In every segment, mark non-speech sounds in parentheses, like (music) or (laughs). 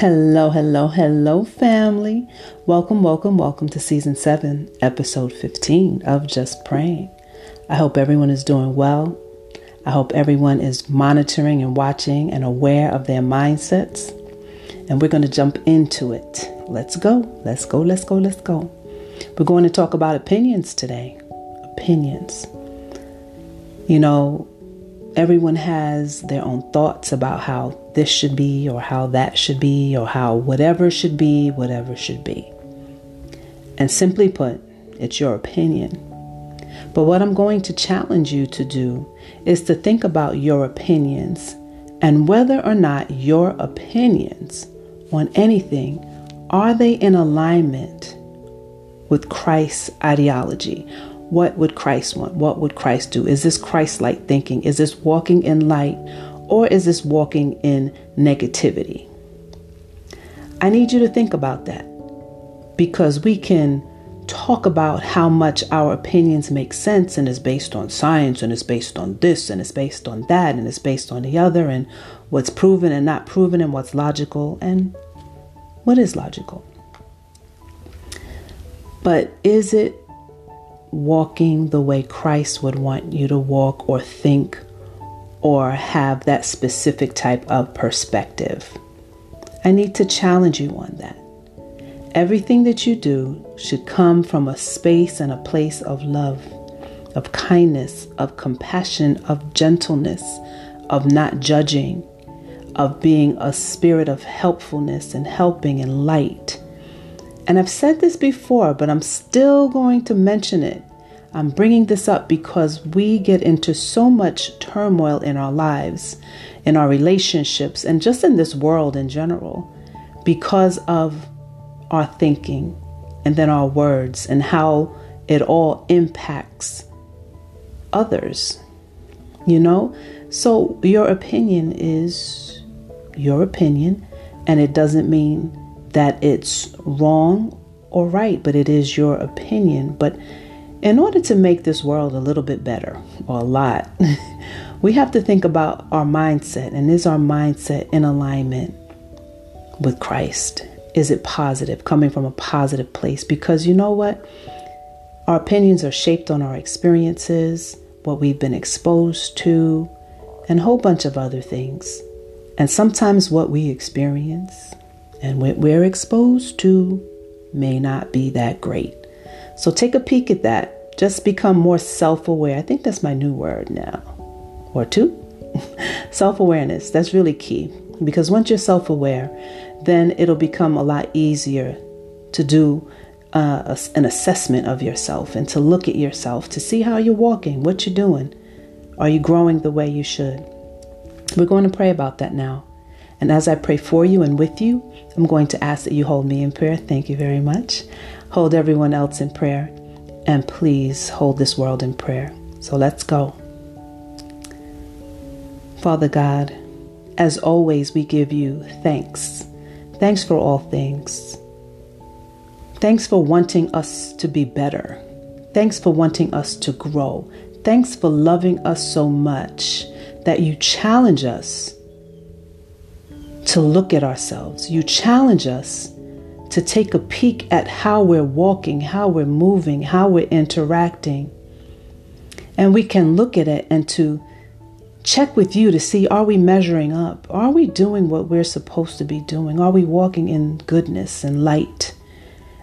Hello, hello, hello, family. Welcome, welcome, welcome to season 7, episode 15 of Just Praying. I hope everyone is doing well. I hope everyone is monitoring and watching and aware of their mindsets. And we're going to jump into it. Let's go, let's go, let's go, let's go. We're going to talk about opinions today. Opinions. You know, everyone has their own thoughts about how this should be, or how that should be, or how whatever should be, whatever should be. And simply put, it's your opinion. But what I'm going to challenge you to do is to think about your opinions and whether or not your opinions on anything are they in alignment with Christ's ideology what would Christ want? What would Christ do? Is this Christ like thinking? Is this walking in light or is this walking in negativity? I need you to think about that because we can talk about how much our opinions make sense and is based on science and is based on this and is based on that and is based on the other and what's proven and not proven and what's logical and what is logical. But is it walking the way Christ would want you to walk or think or have that specific type of perspective. I need to challenge you on that. Everything that you do should come from a space and a place of love, of kindness, of compassion, of gentleness, of not judging, of being a spirit of helpfulness and helping and light and I've said this before, but I'm still going to mention it. I'm bringing this up because we get into so much turmoil in our lives, in our relationships, and just in this world in general because of our thinking and then our words and how it all impacts others. You know? So your opinion is your opinion, and it doesn't mean that it's wrong or right, but it is your opinion. But in order to make this world a little bit better, or a lot, (laughs) we have to think about our mindset. And is our mindset in alignment with Christ? Is it positive, coming from a positive place? Because you know what? Our opinions are shaped on our experiences, what we've been exposed to, and a whole bunch of other things. And sometimes what we experience and what we're exposed to may not be that great. So take a peek at that. Just become more self aware. I think that's my new word now. Or two. (laughs) self awareness. That's really key. Because once you're self aware, then it'll become a lot easier to do uh, an assessment of yourself and to look at yourself to see how you're walking, what you're doing. Are you growing the way you should? We're going to pray about that now. And as I pray for you and with you, I'm going to ask that you hold me in prayer. Thank you very much. Hold everyone else in prayer. And please hold this world in prayer. So let's go. Father God, as always, we give you thanks. Thanks for all things. Thanks for wanting us to be better. Thanks for wanting us to grow. Thanks for loving us so much that you challenge us to look at ourselves. You challenge us to take a peek at how we're walking, how we're moving, how we're interacting. And we can look at it and to check with you to see are we measuring up? Are we doing what we're supposed to be doing? Are we walking in goodness and light?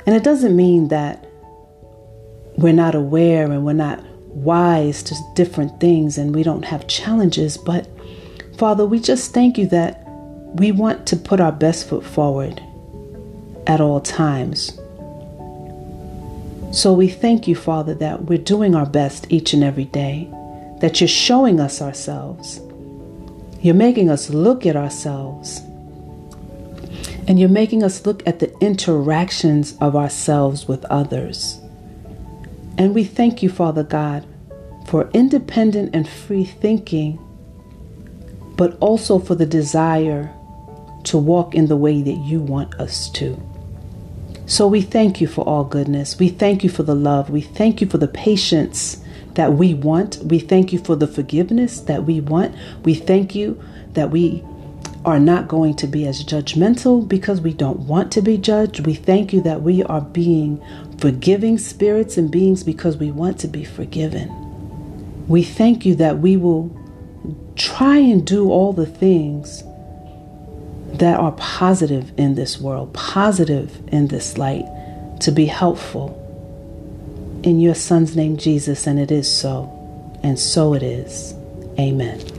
And it doesn't mean that we're not aware and we're not wise to different things and we don't have challenges, but Father, we just thank you that we want to put our best foot forward at all times. So we thank you, Father, that we're doing our best each and every day, that you're showing us ourselves. You're making us look at ourselves. And you're making us look at the interactions of ourselves with others. And we thank you, Father God, for independent and free thinking, but also for the desire to walk in the way that you want us to. So we thank you for all goodness. We thank you for the love. We thank you for the patience that we want. We thank you for the forgiveness that we want. We thank you that we are not going to be as judgmental because we don't want to be judged. We thank you that we are being forgiving spirits and beings because we want to be forgiven. We thank you that we will try and do all the things that are positive in this world, positive in this light, to be helpful. In your Son's name, Jesus, and it is so, and so it is. Amen.